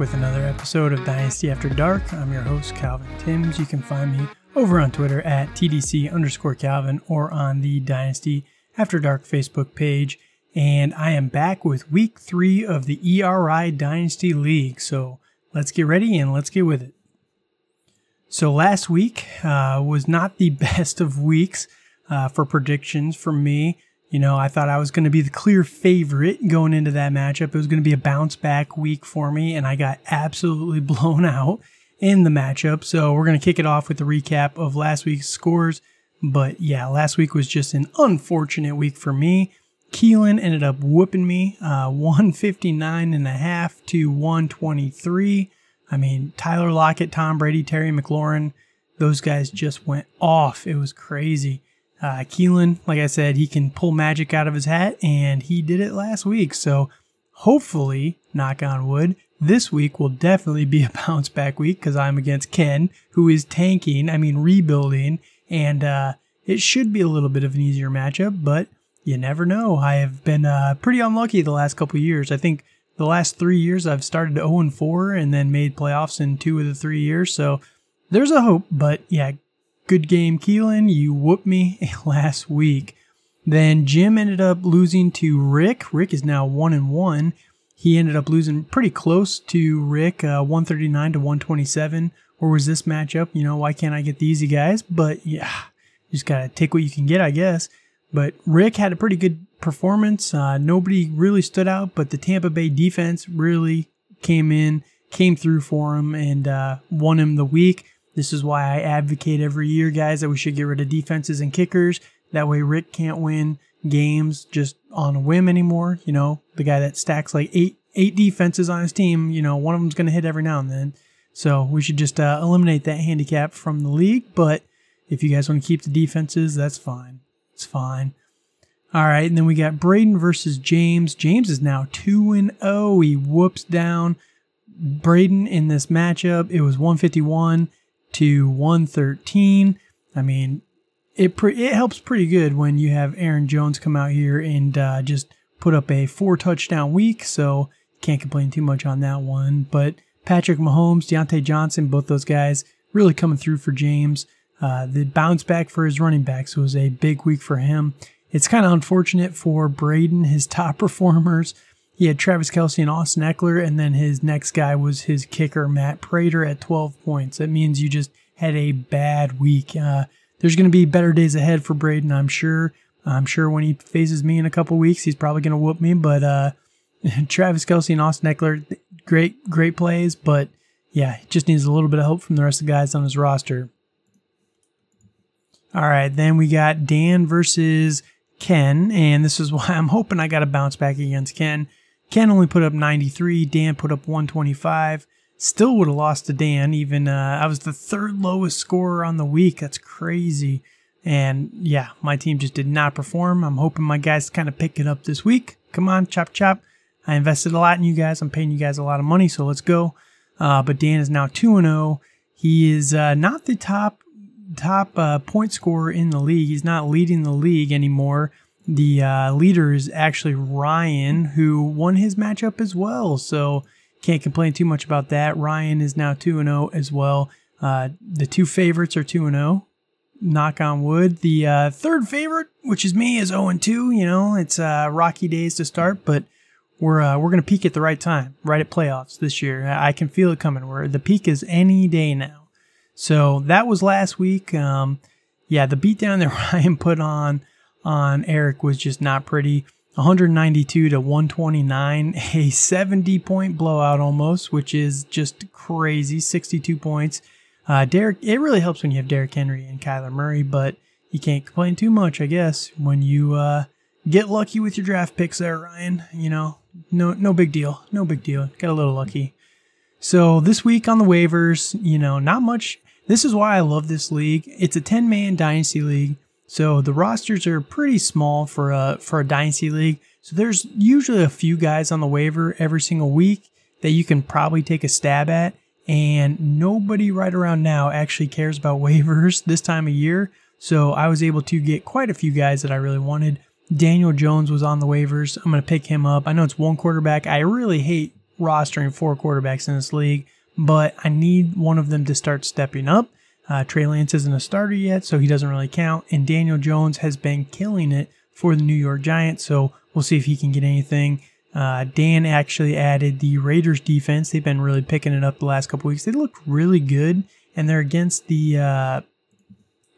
with another episode of Dynasty After Dark. I'm your host, Calvin Timms. You can find me over on Twitter at TDC underscore Calvin or on the Dynasty After Dark Facebook page. And I am back with week three of the ERI Dynasty League. So let's get ready and let's get with it. So last week uh, was not the best of weeks uh, for predictions for me. You know, I thought I was going to be the clear favorite going into that matchup. It was going to be a bounce back week for me, and I got absolutely blown out in the matchup. So we're going to kick it off with the recap of last week's scores. But yeah, last week was just an unfortunate week for me. Keelan ended up whooping me uh, 159 and a half to 123. I mean, Tyler Lockett, Tom Brady, Terry McLaurin, those guys just went off. It was crazy. Uh, Keelan, like I said, he can pull magic out of his hat, and he did it last week. So hopefully, knock on wood, this week will definitely be a bounce back week because I'm against Ken, who is tanking, I mean, rebuilding, and uh, it should be a little bit of an easier matchup, but you never know. I have been uh, pretty unlucky the last couple years. I think the last three years I've started 0 and 4 and then made playoffs in two of the three years. So there's a hope, but yeah, Good game, Keelan. You whooped me last week. Then Jim ended up losing to Rick. Rick is now one and one. He ended up losing pretty close to Rick, uh, 139 to 127. Or was this matchup? You know, why can't I get the easy guys? But yeah, you just gotta take what you can get, I guess. But Rick had a pretty good performance. Uh, nobody really stood out, but the Tampa Bay defense really came in, came through for him, and uh, won him the week. This is why I advocate every year, guys, that we should get rid of defenses and kickers. That way, Rick can't win games just on a whim anymore. You know, the guy that stacks like eight eight defenses on his team, you know, one of them's going to hit every now and then. So we should just uh, eliminate that handicap from the league. But if you guys want to keep the defenses, that's fine. It's fine. All right, and then we got Braden versus James. James is now 2 and 0. He whoops down Braden in this matchup. It was 151 to 113. I mean, it pre- it helps pretty good when you have Aaron Jones come out here and uh, just put up a four touchdown week. So can't complain too much on that one. But Patrick Mahomes, Diontae Johnson, both those guys really coming through for James. Uh, the bounce back for his running backs was a big week for him. It's kind of unfortunate for Braden, his top performers. He had Travis Kelce and Austin Ekeler, and then his next guy was his kicker, Matt Prater, at 12 points. That means you just had a bad week. Uh, there's going to be better days ahead for Braden, I'm sure. I'm sure when he faces me in a couple weeks, he's probably going to whoop me. But uh, Travis Kelce and Austin Ekeler, great, great plays. But yeah, just needs a little bit of help from the rest of the guys on his roster. All right, then we got Dan versus Ken, and this is why I'm hoping I got a bounce back against Ken. Ken only put up 93. Dan put up 125. Still would have lost to Dan. Even uh, I was the third lowest scorer on the week. That's crazy. And yeah, my team just did not perform. I'm hoping my guys kind of pick it up this week. Come on, chop chop. I invested a lot in you guys. I'm paying you guys a lot of money, so let's go. Uh, but Dan is now two and zero. Oh. He is uh, not the top top uh, point scorer in the league. He's not leading the league anymore the uh, leader is actually Ryan, who won his matchup as well. So can't complain too much about that. Ryan is now 2 0 as well. Uh, the two favorites are 2 0. Knock on wood. The uh, third favorite, which is me, is 0 2. You know, it's uh, rocky days to start, but we're uh, we're gonna peak at the right time, right at playoffs this year. I can feel it coming. Where the peak is any day now. So that was last week. Um, yeah, the beatdown that Ryan put on on Eric was just not pretty. 192 to 129, a 70 point blowout almost, which is just crazy. 62 points. Uh, Derek, it really helps when you have Derrick Henry and Kyler Murray, but you can't complain too much, I guess, when you uh, get lucky with your draft picks there, Ryan. You know, no, no big deal. No big deal. Got a little lucky. So this week on the waivers, you know, not much. This is why I love this league. It's a 10 man dynasty league. So the rosters are pretty small for a for a dynasty league. So there's usually a few guys on the waiver every single week, that you can probably take a stab at. And nobody right around now actually cares about waivers this time of year. So I was able to get quite a few guys that I really wanted. Daniel Jones was on the waivers. I'm going to pick him up. I know it's one quarterback. I really hate rostering four quarterbacks in this league, but I need one of them to start stepping up. Uh, Trey Lance isn't a starter yet, so he doesn't really count. And Daniel Jones has been killing it for the New York Giants, so we'll see if he can get anything. Uh, Dan actually added the Raiders defense. They've been really picking it up the last couple weeks. They look really good, and they're against the uh,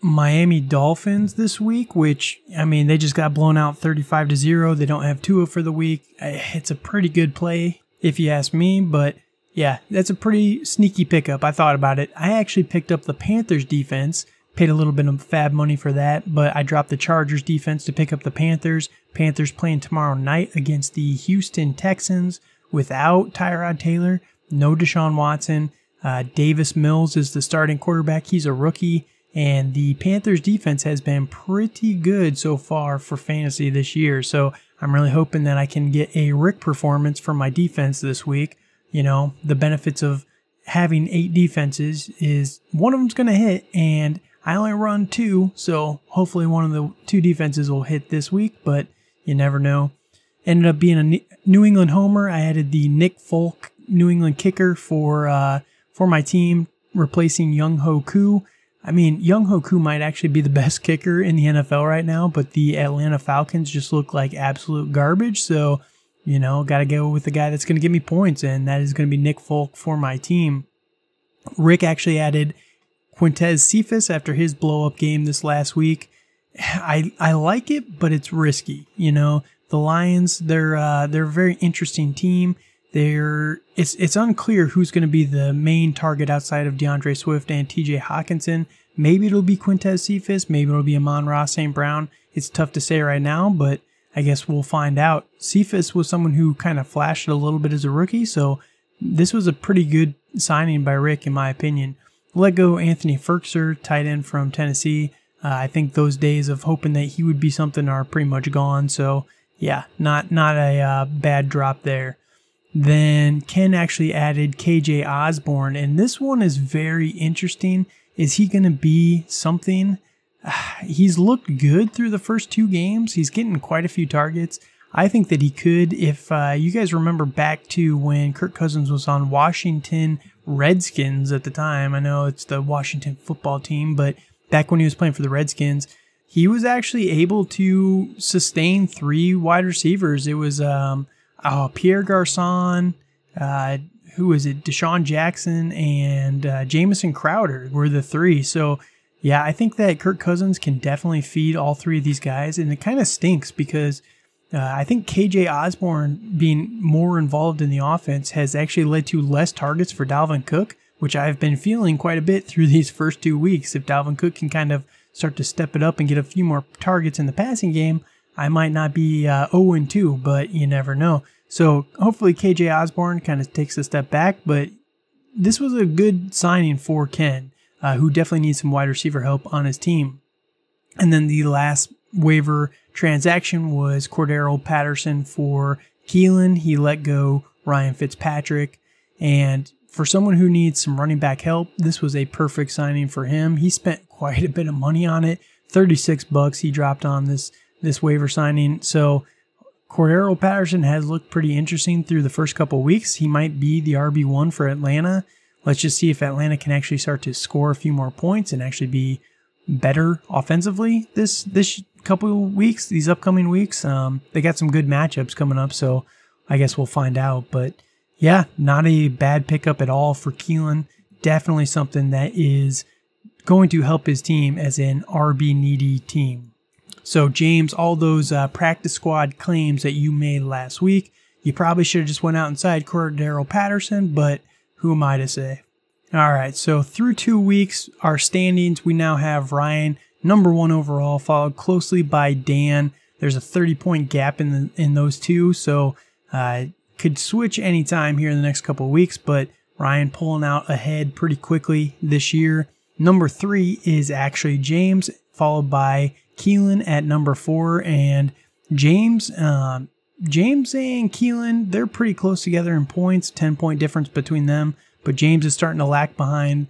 Miami Dolphins this week, which I mean they just got blown out 35 to 0. They don't have Tua for the week. It's a pretty good play if you ask me, but yeah, that's a pretty sneaky pickup. I thought about it. I actually picked up the Panthers defense, paid a little bit of FAAB money for that, but I dropped the Chargers defense to pick up the Panthers. Panthers playing tomorrow night against the Houston Texans without Tyrod Taylor, no Deshaun Watson. Uh, Davis Mills is the starting quarterback. He's a rookie. And the Panthers defense has been pretty good so far for fantasy this year. So I'm really hoping that I can get a Rick performance from my defense this week. You know, the benefits of having eight defenses is one of them's going to hit, and I only run two. So hopefully one of the two defenses will hit this week, but you never know. Ended up being a New England homer. I added the Nick Folk New England kicker for uh, for my team, replacing Younghoe Koo. I mean, Younghoe Koo might actually be the best kicker in the NFL right now, but the Atlanta Falcons just look like absolute garbage. So, you know, got to go with the guy that's going to give me points, and that is going to be Nick Folk for my team. Rick actually added Quintez Cephus after his blow up game this last week. I I like it, but it's risky. You know, the Lions they're uh, they're a very interesting team. They're it's it's unclear who's going to be the main target outside of DeAndre Swift and T.J. Hockenson. Maybe it'll be Quintez Cephus, Maybe it'll be Amon-Ra St. Brown. It's tough to say right now, but I guess we'll find out. Cephus was someone who kind of flashed a little bit as a rookie, so this was a pretty good signing by Rick, in my opinion. Let go Anthony Firkser, tight end from Tennessee. Uh, I think those days of hoping that he would be something are pretty much gone. So yeah, not not a uh, bad drop there. Then Ken actually added KJ Osborn, and this one is very interesting. Is he going to be something? He's looked good through the first two games. He's getting quite a few targets. I think that he could. If uh, you guys remember back to when Kirk Cousins was on Washington Redskins at the time, I know it's the Washington football team, but back when he was playing for the Redskins, he was actually able to sustain three wide receivers. It was um, oh, Pierre Garcon, uh, who was it? DeSean Jackson and uh, Jamison Crowder were the three. So, yeah, I think that Kirk Cousins can definitely feed all three of these guys. And it kind of stinks because uh, I think KJ Osborn being more involved in the offense has actually led to less targets for Dalvin Cook, which I've been feeling quite a bit through these first two weeks. If Dalvin Cook can kind of start to step it up and get a few more targets in the passing game, I might not be uh, 0 2, but you never know. So hopefully KJ Osborn kind of takes a step back, but this was a good signing for Ken, uh, who definitely needs some wide receiver help on his team. And then the last waiver transaction was Cordarrelle Patterson for Keelan. He let go Ryan Fitzpatrick. And for someone who needs some running back help, this was a perfect signing for him. He spent quite a bit of money on it. 36 bucks he dropped on this this waiver signing. So Cordarrelle Patterson has looked pretty interesting through the first couple weeks. He might be the RB1 for Atlanta. Let's just see if Atlanta can actually start to score a few more points and actually be better offensively this this couple weeks, these upcoming weeks. Um, they got some good matchups coming up, so I guess we'll find out. But yeah, not a bad pickup at all for Keelan. Definitely something that is going to help his team as an RB needy team. So, James, all those uh, practice squad claims that you made last week, you probably should have just went out and signed Cordarrelle Patterson, but who am I to say? All right, so through two weeks, our standings, we now have Ryan number one overall, followed closely by Dan. There's a 30 point gap in the, in those two, so uh, could switch anytime here in the next couple weeks. But Ryan pulling out ahead pretty quickly this year. Number three is actually James, followed by Keelan at number four. And James, um, James and Keelan, they're pretty close together in points, 10 point difference between them. But James is starting to lack behind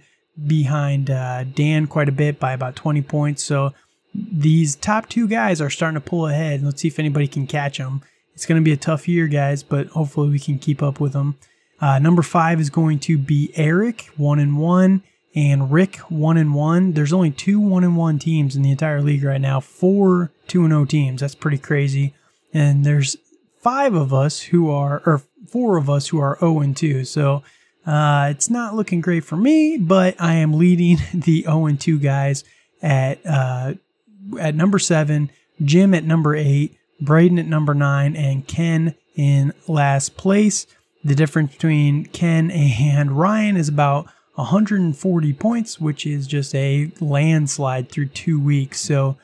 behind uh, Dan quite a bit by about 20 points. So these top two guys are starting to pull ahead. Let's see if anybody can catch them. It's going to be a tough year, guys, but hopefully we can keep up with them. Uh, number five is going to be Eric, one and one, and Rick, one and one. There's only two one and one teams in the entire league right now. Four two and zero oh teams. That's pretty crazy. And there's five of us who are, or four of us who are zero oh and two. So uh, it's not looking great for me, but I am leading the 0 and 2 guys at uh, at number seven, Jim at number eight, Braden at number nine, and Ken in last place. The difference between Ken and Ryan is about 140 points, which is just a landslide through two weeks. So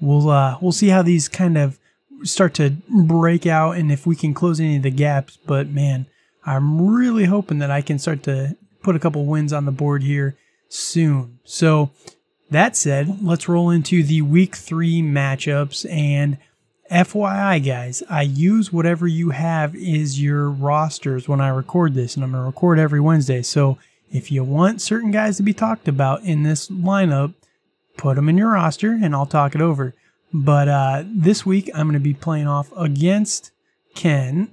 we'll uh, we'll see how these kind of start to break out and if we can close any of the gaps. But man, I'm really hoping that I can start to put a couple wins on the board here soon. So, that said, let's roll into the week three matchups. And FYI, guys, I use whatever you have is your rosters when I record this, and I'm going to record every Wednesday. So, if you want certain guys to be talked about in this lineup, put them in your roster and I'll talk it over. But uh, this week, I'm going to be playing off against Ken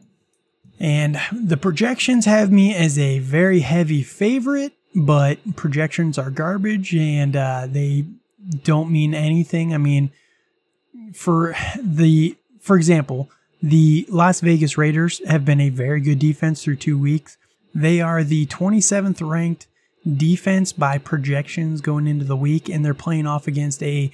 and the projections have me as a very heavy favorite, but projections are garbage and uh, they don't mean anything. I mean, for the for example, the Las Vegas Raiders have been a very good defense through two weeks. They are the 27th ranked defense by projections going into the week, and they're playing off against a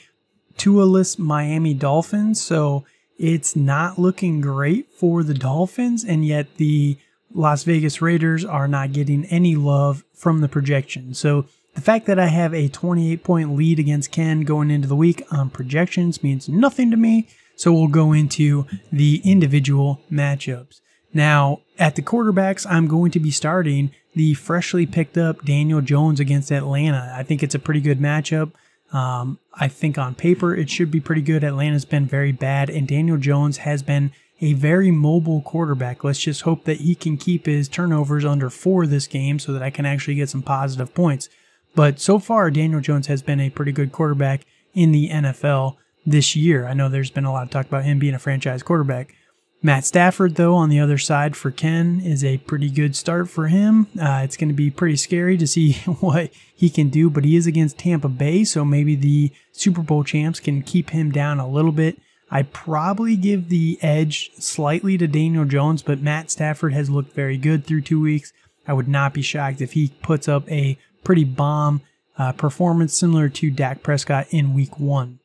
Tualess Miami Dolphins. So it's not looking great for the Dolphins, and yet the Las Vegas Raiders are not getting any love from the projection. So the fact that I have a 28 point lead against Ken going into the week on projections means nothing to me. So we'll go into the individual matchups. Now, at the quarterbacks, I'm going to be starting the freshly picked up Daniel Jones against Atlanta. I think it's a pretty good matchup. Um, I think on paper it should be pretty good. Atlanta's been very bad, and Daniel Jones has been a very mobile quarterback. Let's just hope that he can keep his turnovers under four this game so that I can actually get some positive points. But so far, Daniel Jones has been a pretty good quarterback in the NFL this year. I know there's been a lot of talk about him being a franchise quarterback. Matt Stafford, though, on the other side for Ken, is a pretty good start for him. Uh, it's going to be pretty scary to see what he can do, but he is against Tampa Bay, so maybe the Super Bowl champs can keep him down a little bit. I probably give the edge slightly to Daniel Jones, but Matt Stafford has looked very good through two weeks. I would not be shocked if he puts up a pretty bomb uh, performance similar to Dak Prescott in week one.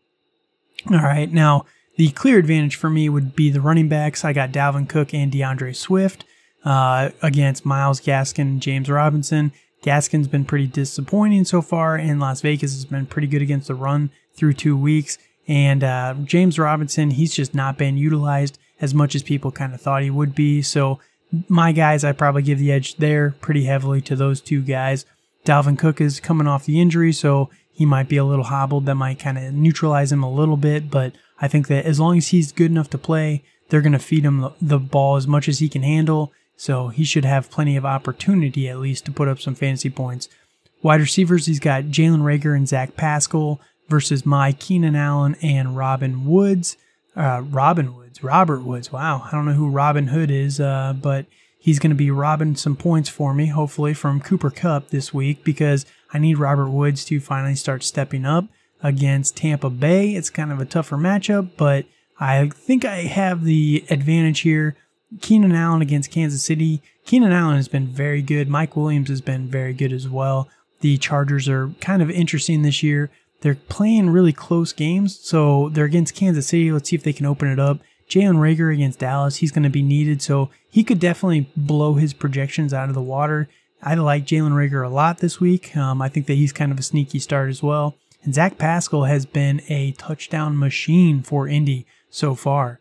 All right, now the clear advantage for me would be the running backs. I got Dalvin Cook and DeAndre Swift uh, against Myles Gaskin and James Robinson. Gaskin's been pretty disappointing so far, and Las Vegas has been pretty good against the run through two weeks. And uh, James Robinson, he's just not been utilized as much as people kind of thought he would be. So my guys, I probably give the edge there pretty heavily to those two guys. Dalvin Cook is coming off the injury, so he might be a little hobbled. That might kind of neutralize him a little bit, but I think that as long as he's good enough to play, they're going to feed him the ball as much as he can handle. So he should have plenty of opportunity at least to put up some fantasy points. Wide receivers, he's got Jalen Reagor and Zach Pascal versus my Keenan Allen and Robin Woods. Uh, Robin Woods, Robert Woods. Wow, I don't know who Robin Hood is, uh, but he's going to be robbing some points for me, hopefully from Cooper Kupp this week because I need Robert Woods to finally start stepping up against Tampa Bay. It's kind of a tougher matchup, but I think I have the advantage here. Keenan Allen against Kansas City. Keenan Allen has been very good. Mike Williams has been very good as well. The Chargers are kind of interesting this year. They're playing really close games, so they're against Kansas City. Let's see if they can open it up. Jalen Reagor against Dallas, he's going to be needed, so he could definitely blow his projections out of the water. I like Jalen Reagor a lot this week. Um, I think that he's kind of a sneaky start as well. And Zach Pascal has been a touchdown machine for Indy so far.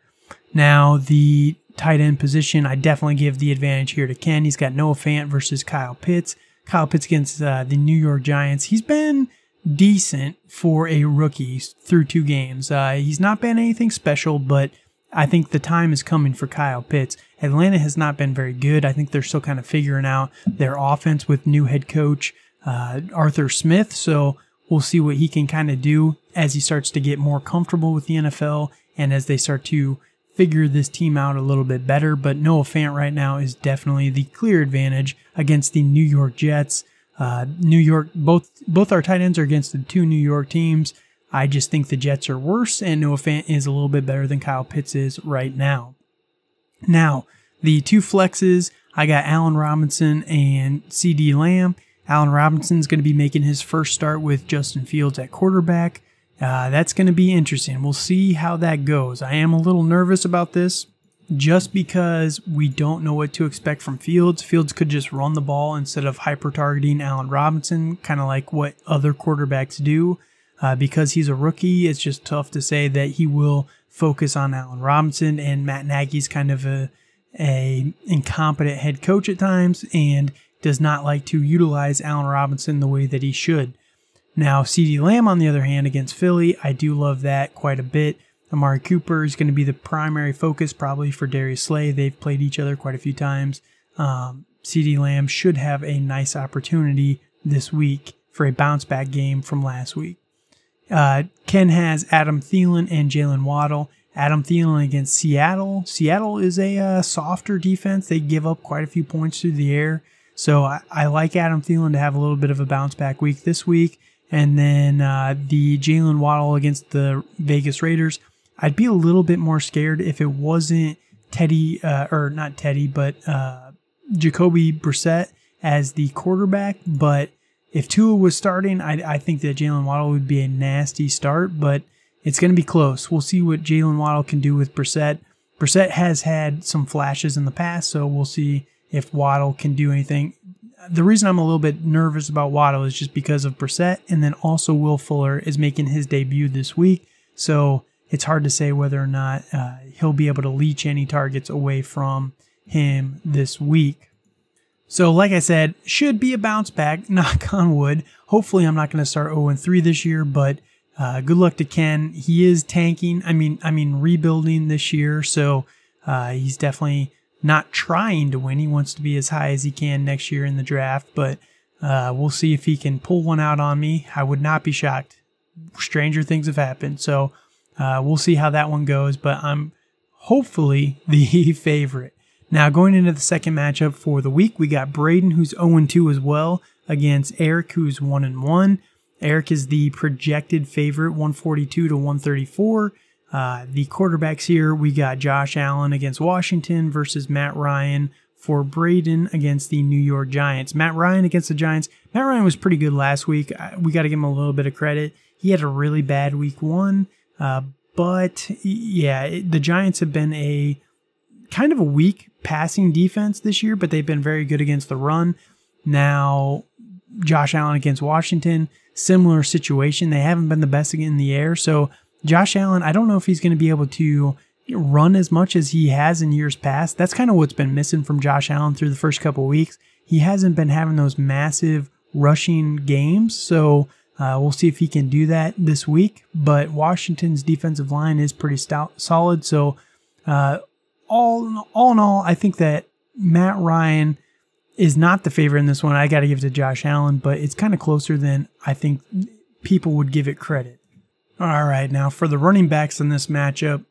Now, the tight end position, I definitely give the advantage here to Ken. He's got Noah Fant versus Kyle Pitts. Kyle Pitts against uh, the New York Giants. He's been decent for a rookie through two games. Uh, he's not been anything special, but I think the time is coming for Kyle Pitts. Atlanta has not been very good. I think they're still kind of figuring out their offense with new head coach uh, Arthur Smith. So we'll see what he can kind of do as he starts to get more comfortable with the NFL and as they start to figure this team out a little bit better. But Noah Fant right now is definitely the clear advantage against the New York Jets. Uh, New York, both both our tight ends are against the two New York teams. I just think the Jets are worse, and Noah Fant is a little bit better than Kyle Pitts is right now. Now, the two flexes, I got Allen Robinson and CeeDee Lamb. Allen Robinson's going to be making his first start with Justin Fields at quarterback. Uh, that's going to be interesting. We'll see how that goes. I am a little nervous about this just because we don't know what to expect from Fields. Fields could just run the ball instead of hyper targeting Allen Robinson, kind of like what other quarterbacks do. Uh, because he's a rookie, it's just tough to say that he will focus on Allen Robinson. And Matt Nagy's kind of a, a incompetent head coach at times and does not like to utilize Allen Robinson the way that he should. Now, CeeDee Lamb, on the other hand, against Philly, I do love that quite a bit. Amari Cooper is going to be the primary focus probably for Darius Slay. They've played each other quite a few times. Um, CeeDee Lamb should have a nice opportunity this week for a bounce back game from last week. Uh, Ken has Adam Thielen and Jaylen Waddle. Adam Thielen against Seattle. Seattle is a uh, softer defense. They give up quite a few points through the air. So I, I, like Adam Thielen to have a little bit of a bounce back week this week. And then uh, the Jaylen Waddle against the Vegas Raiders. I'd be a little bit more scared if it wasn't Teddy, uh, or not Teddy, but uh, Jacoby Brissett as the quarterback. But if Tua was starting, I, I think that Jaylen Waddle would be a nasty start, but it's going to be close. We'll see what Jalen Waddle can do with Brissett. Brissett has had some flashes in the past, so we'll see if Waddle can do anything. The reason I'm a little bit nervous about Waddle is just because of Brissett, and then also Will Fuller is making his debut this week. So it's hard to say whether or not uh, he'll be able to leech any targets away from him this week. So, like I said, should be a bounce back, knock on wood. Hopefully, I'm not going to start 0 3 this year, but uh, good luck to Ken. He is tanking. I mean, I mean, rebuilding this year, so uh, he's definitely not trying to win. He wants to be as high as he can next year in the draft, but uh, we'll see if he can pull one out on me. I would not be shocked. Stranger things have happened, so uh, we'll see how that one goes, but I'm hopefully the favorite. Now, going into the second matchup for the week, we got Braden, who's 0 2 as well, against Eric, who's 1 1. Eric is the projected favorite, 142 to 134. Uh, the quarterbacks here, we got Josh Allen against Washington versus Matt Ryan for Braden against the New York Giants. Matt Ryan against the Giants. Matt Ryan was pretty good last week. We got to give him a little bit of credit. He had a really bad week one. Uh, but yeah, the Giants have been a kind of a weak passing defense this year, but they've been very good against the run. Now, Josh Allen against Washington, similar situation. They haven't been the best in the air. So, Josh Allen, I don't know if he's going to be able to run as much as he has in years past. That's kind of what's been missing from Josh Allen through the first couple weeks. He hasn't been having those massive rushing games. So, uh, we'll see if he can do that this week. But Washington's defensive line is pretty stout, solid. So, uh, all all in all, I think that Matt Ryan is not the favorite in this one. I got to give it to Josh Allen, but it's kind of closer than I think people would give it credit. All right, now for the running backs in this matchup,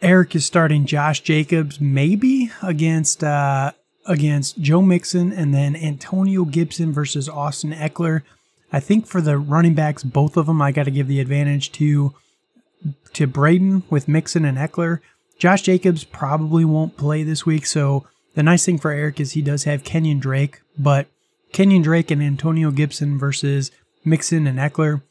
Eric is starting Josh Jacobs maybe against uh, against Joe Mixon, and then Antonio Gibson versus Austin Ekeler. I think for the running backs, both of them, I got to give the advantage to to Braden with Mixon and Ekeler. Josh Jacobs probably won't play this week, so the nice thing for Eric is he does have Kenyon Drake, but Kenyon Drake and Antonio Gibson versus Mixon and Ekeler.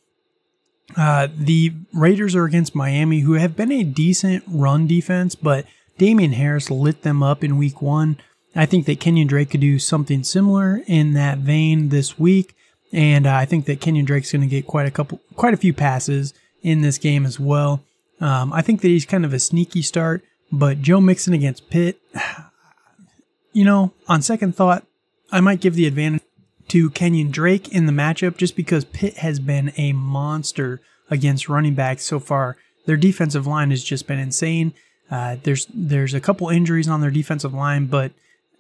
Uh, the Raiders are against Miami, who have been a decent run defense, but Damien Harris lit them up in week one. I think that Kenyon Drake could do something similar in that vein this week. And uh, I think that Kenyon Drake's going to get quite a couple, quite a few passes in this game as well. Um, I think that he's kind of a sneaky start, but Joe Mixon against Pitt, you know, on second thought, I might give the advantage to Kenyon Drake in the matchup just because Pitt has been a monster against running backs so far. Their defensive line has just been insane. Uh, there's there's a couple injuries on their defensive line, but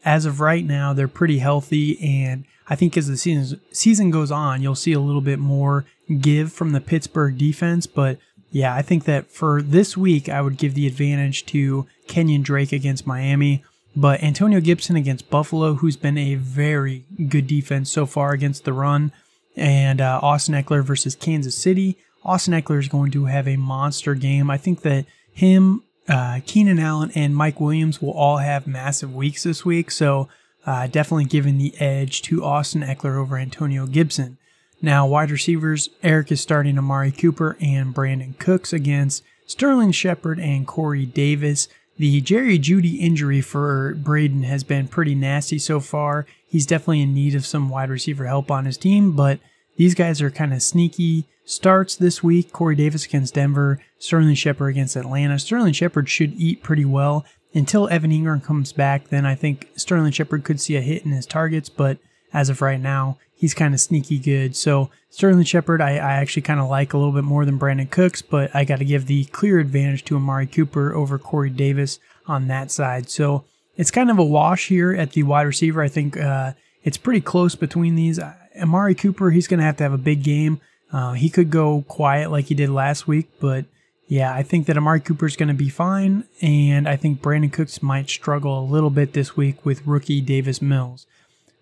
as of right now, they're pretty healthy. And I think as the season season goes on, you'll see a little bit more give from the Pittsburgh defense. But yeah, I think that for this week, I would give the advantage to Kenyon Drake against Miami. But Antonio Gibson against Buffalo, who's been a very good defense so far against the run, and uh, Austin Ekeler versus Kansas City. Austin Ekeler is going to have a monster game. I think that him, uh, Keenan Allen, and Mike Williams will all have massive weeks this week. So uh, definitely giving the edge to Austin Ekeler over Antonio Gibson. Now, wide receivers, Eric is starting Amari Cooper and Brandin Cooks against Sterling Shepard and Corey Davis. The Jerry Jeudy injury for Braden has been pretty nasty so far. He's definitely in need of some wide receiver help on his team, but these guys are kind of sneaky starts this week. Corey Davis against Denver, Sterling Shepard against Atlanta. Sterling Shepard should eat pretty well until Evan Engram comes back. Then I think Sterling Shepard could see a hit in his targets, but as of right now, he's kind of sneaky good. So Sterling Shepard, I, I actually kind of like a little bit more than Brandin Cooks, but I got to give the clear advantage to Amari Cooper over Corey Davis on that side. So it's kind of a wash here at the wide receiver. I think uh, it's pretty close between these. Amari Cooper, he's going to have to have a big game. Uh, he could go quiet like he did last week, but yeah, I think that Amari Cooper is going to be fine, and I think Brandin Cooks might struggle a little bit this week with rookie Davis Mills.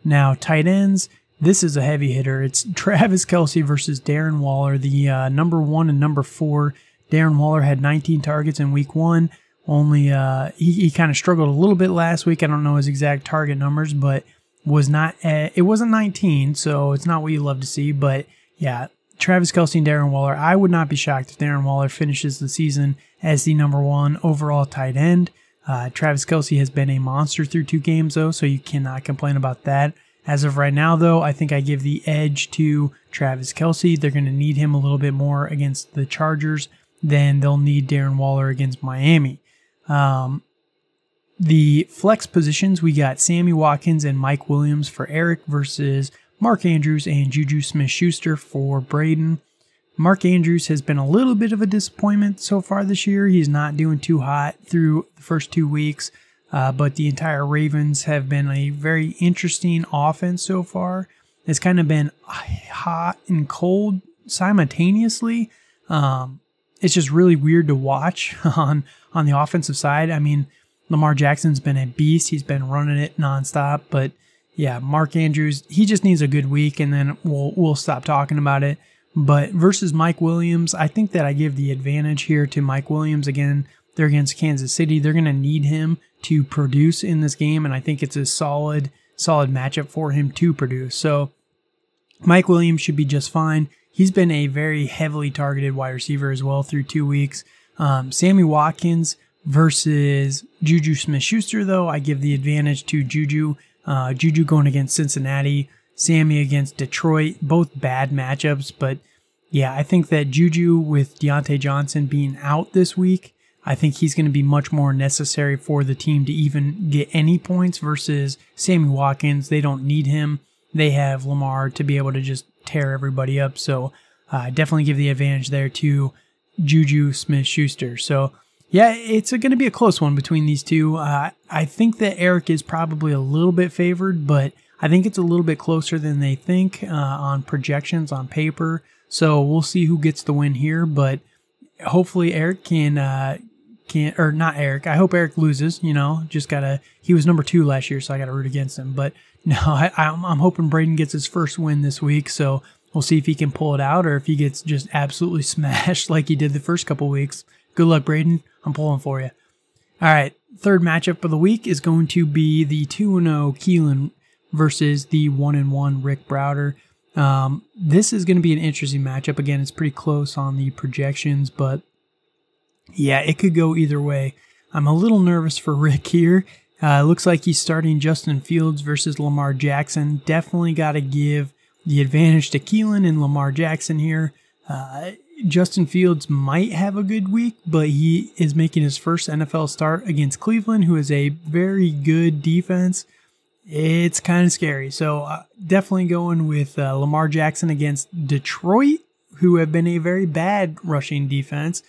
Now, tight ends, this is a heavy hitter. It's Travis Kelce versus Darren Waller, the uh, number one and number four. Darren Waller had 19 targets in week one. Only uh, he, he kind of struggled a little bit last week. I don't know his exact target numbers, but was not at, it wasn't 19, so it's not what you love to see. But yeah, Travis Kelce and Darren Waller. I would not be shocked if Darren Waller finishes the season as the number one overall tight end. Uh, Travis Kelce has been a monster through two games, though, so you cannot complain about that. As of right now, though, I think I give the edge to Travis Kelce. They're going to need him a little bit more against the Chargers than they'll need Darren Waller against Miami. Um, the flex positions, we got Sammy Watkins and Mike Williams for Eric versus Mark Andrews and Juju Smith Schuster for Braden. Mark Andrews has been a little bit of a disappointment so far this year. He's not doing too hot through the first two weeks. Uh, but the entire Ravens have been a very interesting offense so far. It's kind of been hot and cold simultaneously. Um, it's just really weird to watch on on the offensive side. I mean, Lamar Jackson's been a beast. He's been running it nonstop. But yeah, Mark Andrews, he just needs a good week, and then we'll we'll stop talking about it. But versus Mike Williams, I think that I give the advantage here to Mike Williams again. They're against Kansas City. They're going to need him to produce in this game, and I think it's a solid, solid matchup for him to produce. So Mike Williams should be just fine. He's been a very heavily targeted wide receiver as well through two weeks. Um, Sammy Watkins versus Juju Smith Schuster, though, I give the advantage to Juju. Uh, Juju going against Cincinnati, Sammy against Detroit, both bad matchups, but yeah, I think that Juju with Diontae Johnson being out this week, I think he's going to be much more necessary for the team to even get any points versus Sammy Watkins. They don't need him. They have Lamar to be able to just tear everybody up. So uh, definitely give the advantage there to Juju Smith Schuster. So yeah, it's going to be a close one between these two. Uh, I think that Eric is probably a little bit favored, but I think it's a little bit closer than they think uh, on projections on paper. So we'll see who gets the win here, but hopefully Eric can uh, can't or not Eric. I hope Eric loses. You know, just gotta. He was number two last year, so I gotta root against him. But no, I, I'm, I'm hoping Braden gets his first win this week. So we'll see if he can pull it out or if he gets just absolutely smashed like he did the first couple weeks. Good luck, Braden. I'm pulling for you. All right, third matchup of the week is going to be the 2 0 Keelan versus the 1 and 1 Rick Browder. Um, this is going to be an interesting matchup. Again, it's pretty close on the projections, but yeah, it could go either way. I'm a little nervous for Rick here. Uh, looks like he's starting Justin Fields versus Lamar Jackson. Definitely got to give the advantage to Keelan and Lamar Jackson here. Uh, Justin Fields might have a good week, but he is making his first NFL start against Cleveland, who is a very good defense. It's kind of scary. So, uh, definitely going with uh, Lamar Jackson against Detroit, who have been a very bad rushing defense.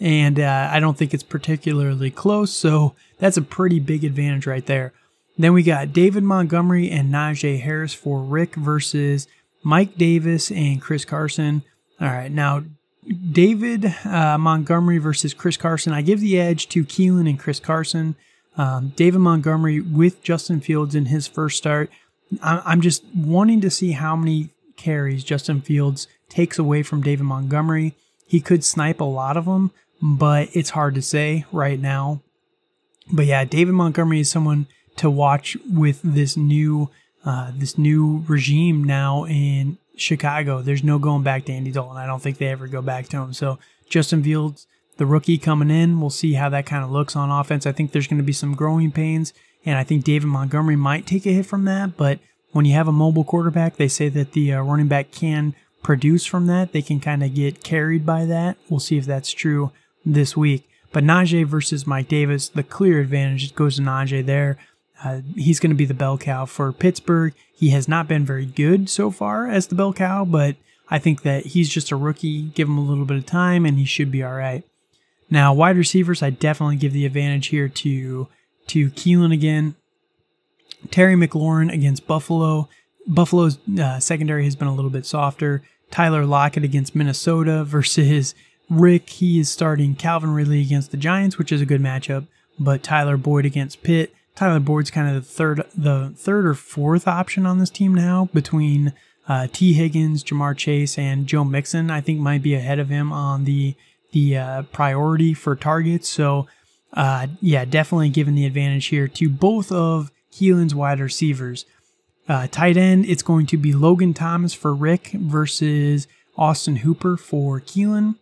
And uh, I don't think it's particularly close. So that's a pretty big advantage right there. Then we got David Montgomery and Najee Harris for Rick versus Mike Davis and Chris Carson. All right, now David uh, Montgomery versus Chris Carson. I give the edge to Keelan and Chris Carson. Um, David Montgomery with Justin Fields in his first start. I'm just wanting to see how many carries Justin Fields takes away from David Montgomery. He could snipe a lot of them, but it's hard to say right now. But yeah, David Montgomery is someone to watch with this new uh, this new regime now in Chicago. There's no going back to Andy Dalton. I don't think they ever go back to him. So Justin Fields, the rookie coming in, we'll see how that kind of looks on offense. I think there's going to be some growing pains, and I think David Montgomery might take a hit from that. But when you have a mobile quarterback, they say that the uh, running back can produce from that. They can kind of get carried by that. We'll see if that's true this week. But Najee versus Mike Davis, the clear advantage goes to Najee there. Uh, he's going to be the bell cow for Pittsburgh. He has not been very good so far as the bell cow, but I think that he's just a rookie. Give him a little bit of time, and he should be all right. Now, wide receivers, I definitely give the advantage here to to Keelan again. Terry McLaurin against Buffalo. Buffalo's uh, secondary has been a little bit softer. Tyler Lockett against Minnesota versus Rick. He is starting Calvin Ridley against the Giants, which is a good matchup. But Tyler Boyd against Pitt. Tyler Boyd's kind of the third, the third or fourth option on this team now between uh, Tee Higgins, Ja'Marr Chase, and Joe Mixon. I think might be ahead of him on the the uh, priority for targets. So, uh, yeah, definitely giving the advantage here to both of Keelan's wide receivers. Uh, tight end, it's going to be Logan Thomas for Rick versus Austin Hooper for Keelan.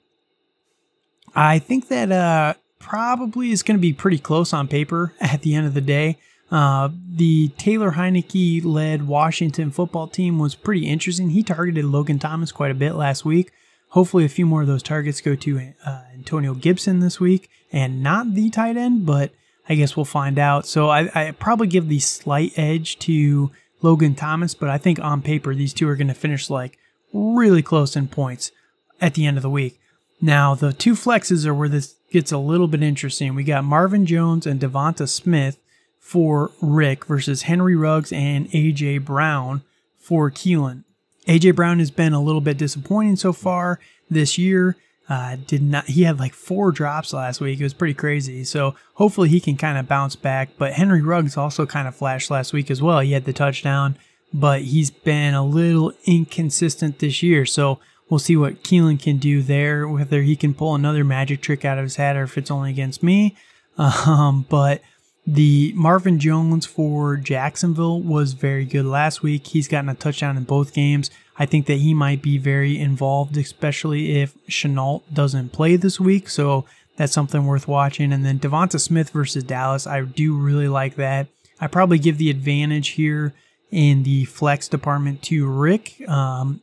I think that uh, probably is going to be pretty close on paper at the end of the day. Uh, the Taylor Heinicke led Washington football team was pretty interesting. He targeted Logan Thomas quite a bit last week. Hopefully, a few more of those targets go to uh, Antonio Gibson this week and not the tight end, but I guess we'll find out. So I, I probably give the slight edge to Logan Thomas, but I think on paper, these two are going to finish like really close in points at the end of the week. Now, the two flexes are where this gets a little bit interesting. We got Marvin Jones and Devonta Smith for Rick versus Henry Ruggs and AJ Brown for Keelan. AJ Brown has been a little bit disappointing so far this year. Uh, did not he had like four drops last week? It was pretty crazy. So hopefully he can kind of bounce back. But Henry Ruggs also kind of flashed last week as well. He had the touchdown, but he's been a little inconsistent this year. So We'll see what Keelan can do there, whether he can pull another magic trick out of his hat or if it's only against me. Um, but the Marvin Jones for Jacksonville was very good last week. He's gotten a touchdown in both games. I think that he might be very involved, especially if Shenault doesn't play this week. So that's something worth watching. And then Devonta Smith versus Dallas, I do really like that. I probably give the advantage here in the flex department to Rick. Um,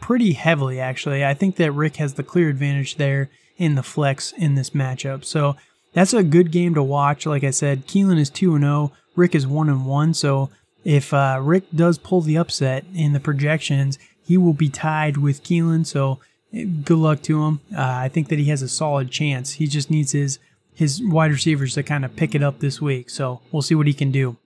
pretty heavily, actually. I think that Rick has the clear advantage there in the flex in this matchup. So that's a good game to watch. Like I said, Keelan is 2 0, Rick is 1 1. So if uh, Rick does pull the upset in the projections, he will be tied with Keelan. So eh, good luck to him. Uh, I think that he has a solid chance. He just needs his his wide receivers to kind of pick it up this week. So we'll see what he can do.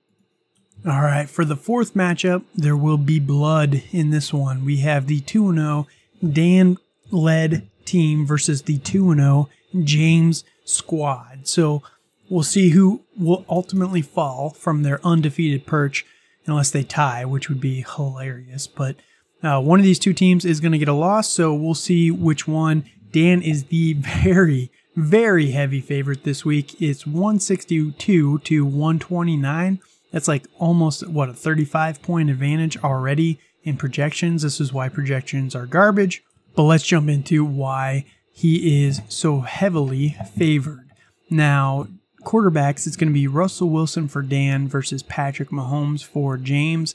All right, for the fourth matchup, there will be blood in this one. We have the 2 0 Dan led team versus the 2 0 James squad. So we'll see who will ultimately fall from their undefeated perch unless they tie, which would be hilarious. But uh, one of these two teams is going to get a loss, so we'll see which one. Dan is the very, very heavy favorite this week. It's 162 to 129. That's like almost what a 35 point advantage already in projections. This is why projections are garbage. But let's jump into why he is so heavily favored. Now, quarterbacks, it's going to be Russell Wilson for Dan versus Patrick Mahomes for James.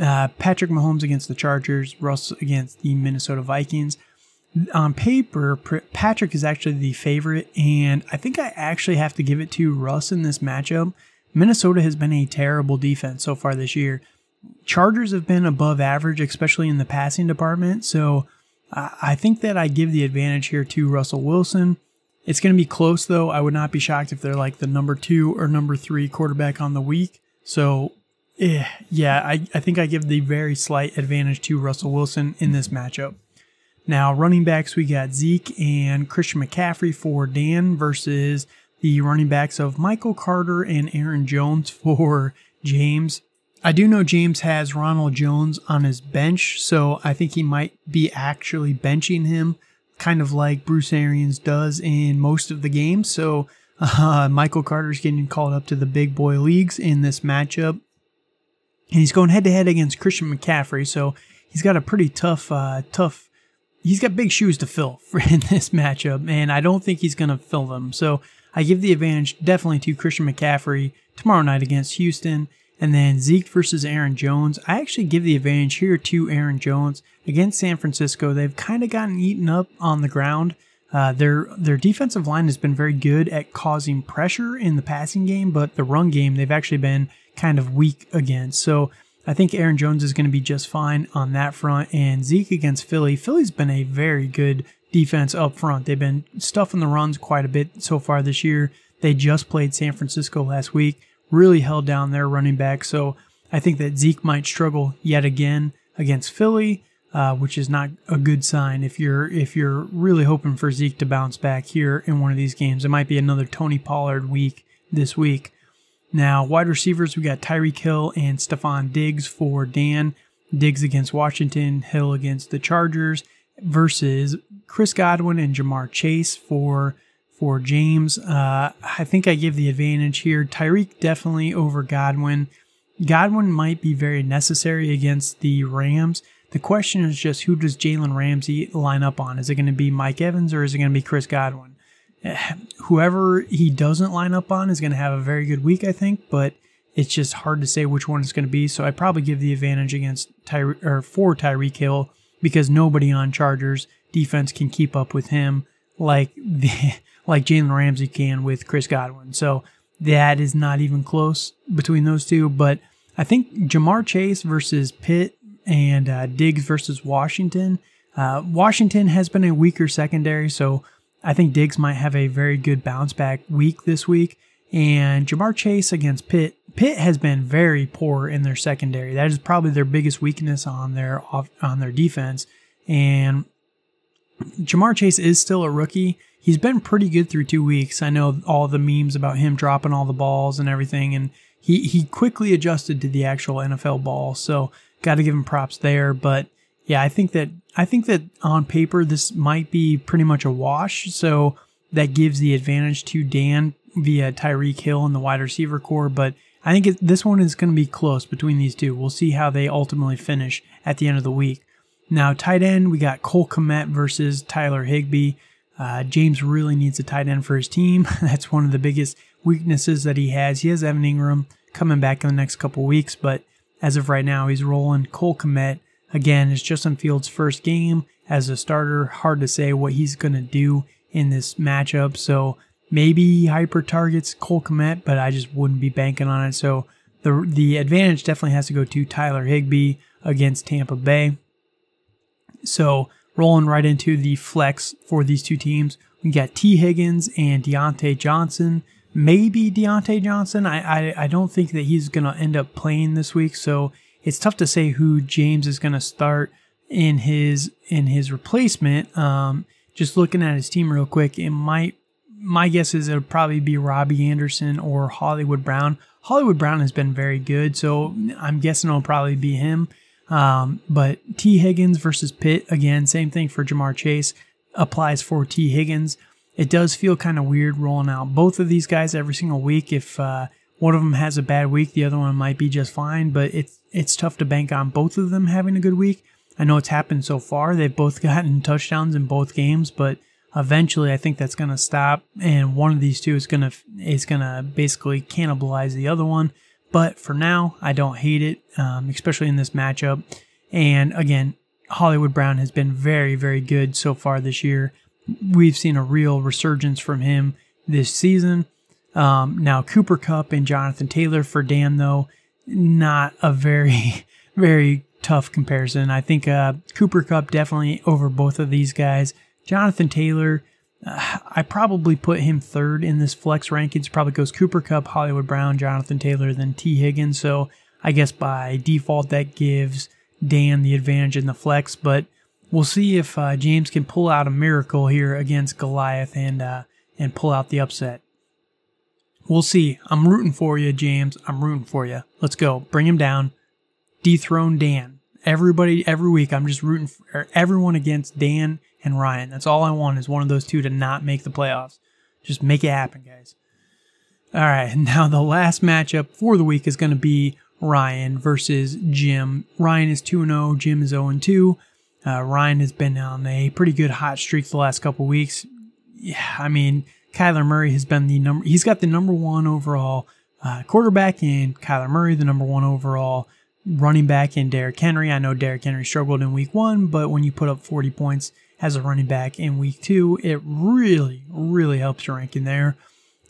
Uh, Patrick Mahomes against the Chargers, Russ against the Minnesota Vikings. On paper, Patrick is actually the favorite, and I think I actually have to give it to Russ in this matchup Minnesota has been a terrible defense so far this year. Chargers have been above average, especially in the passing department. So I think that I give the advantage here to Russell Wilson. It's going to be close, though. I would not be shocked if they're like the number two or number three quarterback on the week. So, eh, yeah, I, I think I give the very slight advantage to Russell Wilson in this matchup. Now, running backs, we got Zeke and Christian McCaffrey for Dan versus the running backs of Michael Carter and Aaron Jones for James. I do know James has Ronald Jones on his bench, so I think he might be actually benching him, kind of like Bruce Arians does in most of the games. So uh, Michael Carter's getting called up to the big boy leagues in this matchup. And he's going head to head against Christian McCaffrey, so he's got a pretty tough, uh, tough. He's got big shoes to fill in this matchup, and I don't think he's going to fill them. So I give the advantage definitely to Christian McCaffrey tomorrow night against Houston. And then Zeke versus Aaron Jones. I actually give the advantage here to Aaron Jones against San Francisco. They've kind of gotten eaten up on the ground. Uh, their their defensive line has been very good at causing pressure in the passing game, but the run game they've actually been kind of weak against. So I think Aaron Jones is going to be just fine on that front. And Zeke against Philly. Philly's been a very good defense up front. They've been stuffing the runs quite a bit so far this year. They just played San Francisco last week really held down their running back. So I think that Zeke might struggle yet again against Philly, uh, which is not a good sign if you're if you're really hoping for Zeke to bounce back here in one of these games. It might be another Tony Pollard week this week. Now, wide receivers, we got Tyreek Hill and Stefon Diggs for Dan. Diggs against Washington, Hill against the Chargers versus Chris Godwin and Ja'Marr Chase for for James. Uh, I think I give the advantage here. Tyreek definitely over Godwin. Godwin might be very necessary against the Rams. The question is just who does Jalen Ramsey line up on? Is it going to be Mike Evans or is it going to be Chris Godwin? Whoever he doesn't line up on is going to have a very good week, I think, but it's just hard to say which one it's going to be. So I probably give the advantage against Tyre or for Tyreek Hill because nobody on Chargers defense can keep up with him like the like Jalen Ramsey can with Chris Godwin. So that is not even close between those two. But I think Ja'Marr Chase versus Pitt and uh, Diggs versus Washington. Uh, Washington has been a weaker secondary, so I think Diggs might have a very good bounce back week this week. And Ja'Marr Chase against Pitt. Pitt has been very poor in their secondary. That is probably their biggest weakness on their off, on their defense. And Ja'Marr Chase is still a rookie he's been pretty good through two weeks. I know all the memes about him dropping all the balls and everything, and he he quickly adjusted to the actual NFL ball. So got to give him props there. But yeah, I think that I think that on paper this might be pretty much a wash. So that gives the advantage to Dan via Tyreek Hill and the wide receiver corps. But I think it, this one is going to be close between these two. We'll see how they ultimately finish at the end of the week. Now, tight end, we got Cole Kmet versus Tyler Higbee. Uh, James really needs a tight end for his team. That's one of the biggest weaknesses that he has. He has Evan Engram coming back in the next couple weeks, but as of right now, he's rolling. Cole Kmet, again, is Justin Fields' first game as a starter. Hard to say what he's going to do in this matchup. So maybe hyper targets Cole Kmet, but I just wouldn't be banking on it. So the the advantage definitely has to go to Tyler Higbee against Tampa Bay. So rolling right into the flex for these two teams. We got Tee Higgins and Diontae Johnson. Maybe Diontae Johnson. I, I, I don't think that he's going to end up playing this week, so it's tough to say who James is going to start in his in his replacement. Um, just looking at his team real quick, it might. My guess is it'll probably be Robby Anderson or Hollywood Brown. Hollywood Brown has been very good, so I'm guessing it'll probably be him. Um, but Tee Higgins versus Pitt, again, same thing for Ja'Marr Chase, applies for Tee Higgins. It does feel kind of weird rolling out both of these guys every single week. If uh, one of them has a bad week, the other one might be just fine, but it's, it's tough to bank on both of them having a good week. I know it's happened so far. They've both gotten touchdowns in both games, but eventually I think that's going to stop and one of these two is going to is going to basically cannibalize the other one. But for now, I don't hate it, um, especially in this matchup. And again, Hollywood Brown has been very, very good so far this year. We've seen a real resurgence from him this season. Um, now, Cooper Kupp and Jonathan Taylor for Dan, though, not a very, very tough comparison. I think uh, Cooper Kupp definitely over both of these guys. Jonathan Taylor, I probably put him third in this flex rankings. Probably goes Cooper Kupp, Hollywood Brown, Jonathan Taylor, then Tee Higgins. So I guess by default that gives Dan the advantage in the flex. But we'll see if uh, James can pull out a miracle here against Goliath and uh, and pull out the upset. We'll see. I'm rooting for you, James. I'm rooting for you. Let's go. Bring him down. Dethrone Dan. Everybody, every week, I'm just rooting for everyone against Dan and Ryan. That's all I want is one of those two to not make the playoffs. Just make it happen, guys. All right. Now, the last matchup for the week is going to be Ryan versus Jim. Ryan is 2 0, Jim is 0 2. Uh, Ryan has been on a pretty good hot streak the last couple weeks. Yeah, I mean, Kyler Murray has been the number, he's got the number one overall uh, quarterback in Kyler Murray, the number one overall running back in Derrick Henry. I know Derrick Henry struggled in week one, but when you put up 40 points as a running back in week two, it really, really helps your ranking there.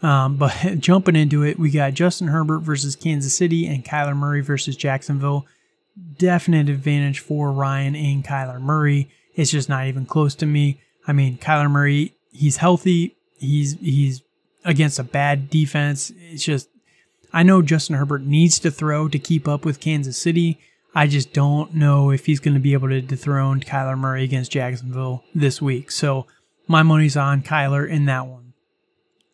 Um, but jumping into it, we got Justin Herbert versus Kansas City and Kyler Murray versus Jacksonville. Definite advantage for Ryan and Kyler Murray. It's just not even close to me. I mean, Kyler Murray, he's healthy. He's he's against a bad defense. It's just I know Justin Herbert needs to throw to keep up with Kansas City. I just don't know if he's going to be able to dethrone Kyler Murray against Jacksonville this week. So my money's on Kyler in that one.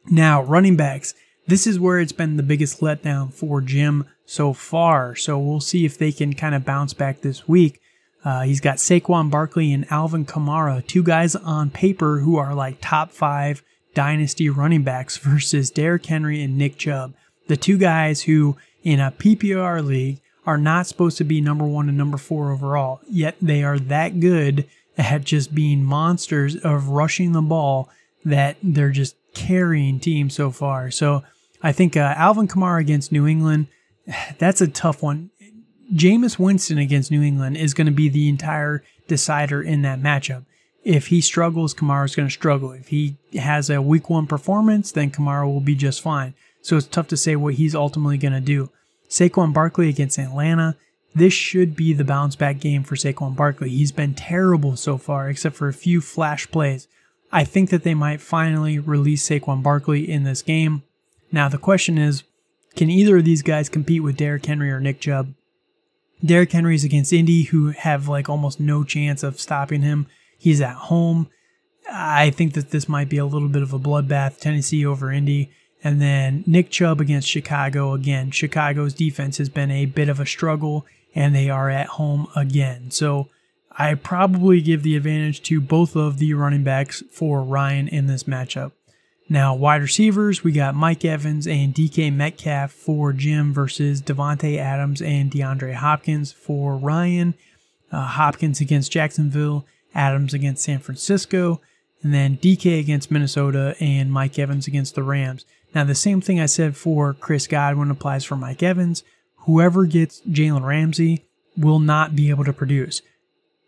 Now, running backs. This is where it's been the biggest letdown for Jim so far. So we'll see if they can kind of bounce back this week. Uh, he's got Saquon Barkley and Alvin Kamara, two guys on paper who are like top five dynasty running backs versus Derrick Henry and Nick Chubb. The two guys who, in a PPR league, are not supposed to be number one and number four overall, yet they are that good at just being monsters of rushing the ball that they're just carrying teams so far. So I think uh, Alvin Kamara against New England, that's a tough one. Jameis Winston against New England is going to be the entire decider in that matchup if he struggles, Kamara's going to struggle. If he has a week one performance, then Kamara will be just fine. So it's tough to say what he's ultimately going to do. Saquon Barkley against Atlanta. This should be the bounce back game for Saquon Barkley. He's been terrible so far, except for a few flash plays. I think that they might finally release Saquon Barkley in this game. Now, the question is can either of these guys compete with Derrick Henry or Nick Chubb? Derrick Henry's against Indy, who have like almost no chance of stopping him. He's at home. I think that this might be a little bit of a bloodbath, Tennessee over Indy. And then Nick Chubb against Chicago again. Chicago's defense has been a bit of a struggle, and they are at home again. So I probably give the advantage to both of the running backs for Ryan in this matchup. Now, wide receivers, we got Mike Evans and DK Metcalf for Jim versus Davante Adams and DeAndre Hopkins for Ryan. Uh, Hopkins against Jacksonville Adams against San Francisco, and then DK against Minnesota and Mike Evans against the Rams. Now, the same thing I said for Chris Godwin applies for Mike Evans. Whoever gets Jalen Ramsey will not be able to produce.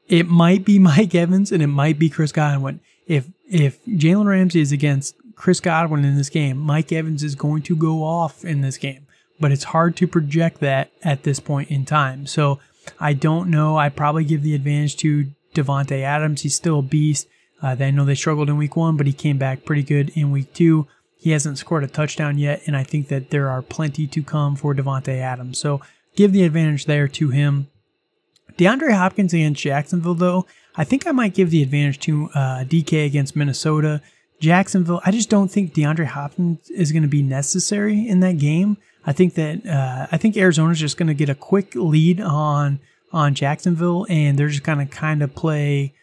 It might be Mike Evans and it might be Chris Godwin. If if Jalen Ramsey is against Chris Godwin in this game, Mike Evans is going to go off in this game. But it's hard to project that at this point in time. So I don't know. I probably give the advantage to Davante Adams. He's still a beast. Uh, I know they struggled in week one, but he came back pretty good in week two. He hasn't scored a touchdown yet, and I think that there are plenty to come for Davante Adams. So give the advantage there to him. DeAndre Hopkins against Jacksonville, though, I think I might give the advantage to uh, DK against Minnesota. Jacksonville, I just don't think DeAndre Hopkins is going to be necessary in that game. I think that uh, I think Arizona's just going to get a quick lead on on Jacksonville, and they're just going to kind of play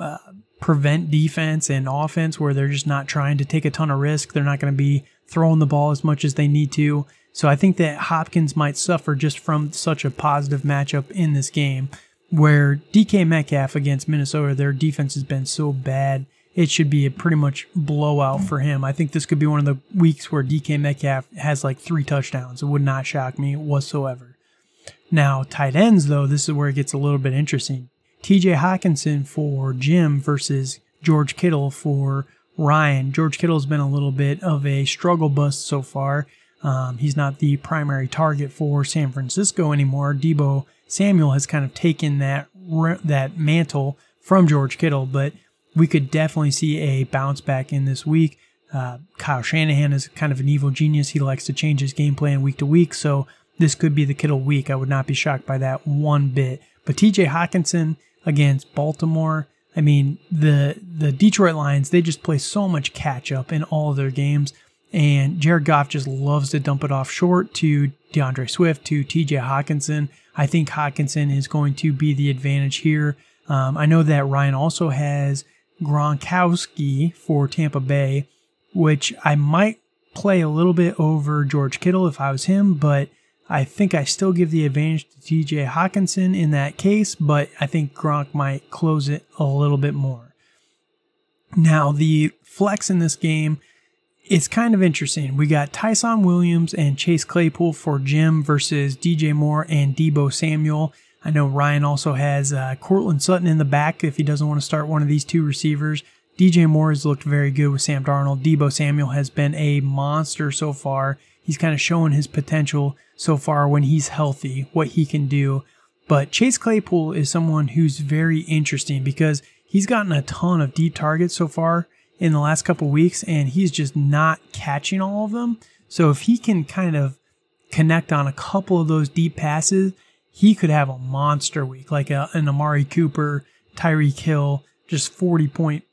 uh, prevent defense and offense where they're just not trying to take a ton of risk. They're not going to be throwing the ball as much as they need to. So I think that Hopkins might suffer just from such a positive matchup in this game where DK Metcalf against Minnesota, their defense has been so bad. It should be a pretty much blowout for him. I think this could be one of the weeks where DK Metcalf has like three touchdowns. It would not shock me whatsoever. Now, tight ends, though, this is where it gets a little bit interesting. TJ Hockenson for Jim versus George Kittle for Ryan. George Kittle's been a little bit of a struggle bust so far. Um, he's not the primary target for San Francisco anymore. Deebo Samuel has kind of taken that that mantle from George Kittle, but we could definitely see a bounce back in this week. Uh, Kyle Shanahan is kind of an evil genius. He likes to change his game plan week to week. So this could be the Kittle week. I would not be shocked by that one bit. But TJ Hockenson against Baltimore, I mean, the the Detroit Lions, they just play so much catch up in all of their games. And Jared Goff just loves to dump it off short to D'Andre Swift, to TJ Hockenson. I think Hockenson is going to be the advantage here. Um, I know that Ryan also has Gronkowski for Tampa Bay, which I might play a little bit over George Kittle if I was him, but I think I still give the advantage to TJ Hockenson in that case, but I think Gronk might close it a little bit more. Now, the flex in this game is kind of interesting. We got Ty'Son Williams and Chase Claypool for Jim versus DJ Moore and Deebo Samuel. I know Ryan also has uh, Courtland Sutton in the back if he doesn't want to start one of these two receivers. DJ Moore has looked very good with Sam Darnold. Deebo Samuel has been a monster so far. He's kind of showing his potential so far when he's healthy, what he can do. But Chase Claypool is someone who's very interesting because he's gotten a ton of deep targets so far in the last couple weeks, and he's just not catching all of them. So if he can kind of connect on a couple of those deep passes, he could have a monster week, like a, an Amari Cooper, Tyreek Hill, just 40 point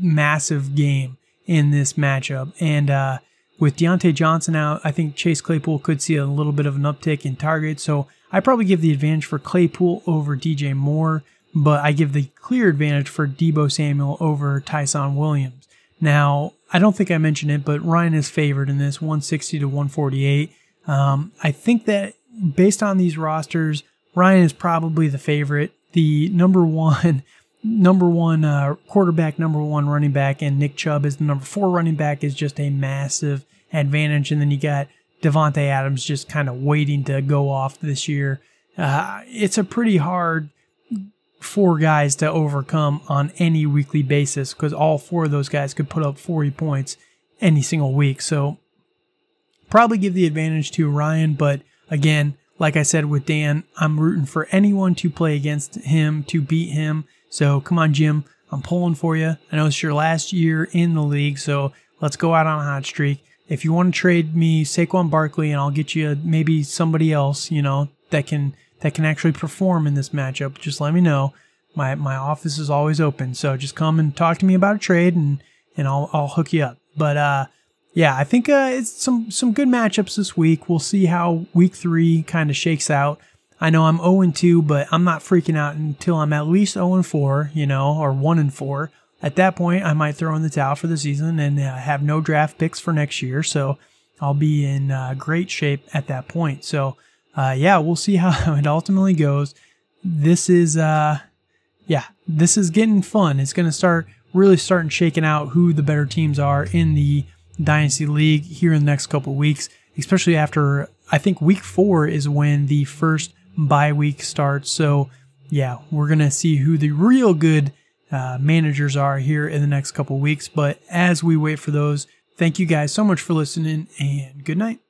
massive game in this matchup. And uh, with Diontae Johnson out, I think Chase Claypool could see a little bit of an uptick in targets. So I probably give the advantage for Claypool over DJ Moore, but I give the clear advantage for Deebo Samuel over Ty'Son Williams. Now, I don't think I mentioned it, but Ryan is favored in this 160 to 148. Um, I think that based on these rosters, Ryan is probably the favorite. The number one, number one uh, quarterback, number one running back, and Nick Chubb is the number four running back is just a massive advantage. And then you got Davante Adams just kind of waiting to go off this year. Uh, it's a pretty hard four guys to overcome on any weekly basis because all four of those guys could put up 40 points any single week. So probably give the advantage to Ryan, but again, like I said with Dan, I'm rooting for anyone to play against him to beat him. So come on, Jim. I'm pulling for you. I know it's your last year in the league, so let's go out on a hot streak. If you want to trade me Saquon Barkley, and I'll get you maybe somebody else, you know, that can that can actually perform in this matchup, just let me know. My my office is always open, so just come and talk to me about a trade, and and I'll I'll hook you up. But uh, yeah, I think uh, it's some some good matchups this week. We'll see how week three kind of shakes out. I know I'm 0 2, but I'm not freaking out until I'm at least 0 4, you know, or 1 and 4. At that point, I might throw in the towel for the season and uh, have no draft picks for next year. So I'll be in uh, great shape at that point. So uh, yeah, we'll see how it ultimately goes. This is, uh, yeah, this is getting fun. It's going to start really starting shaking out who the better teams are in the Dynasty League here in the next couple weeks, especially after I think week four is when the first bye week starts. So, yeah, we're going to see who the real good uh, managers are here in the next couple weeks. But as we wait for those, thank you guys so much for listening and good night.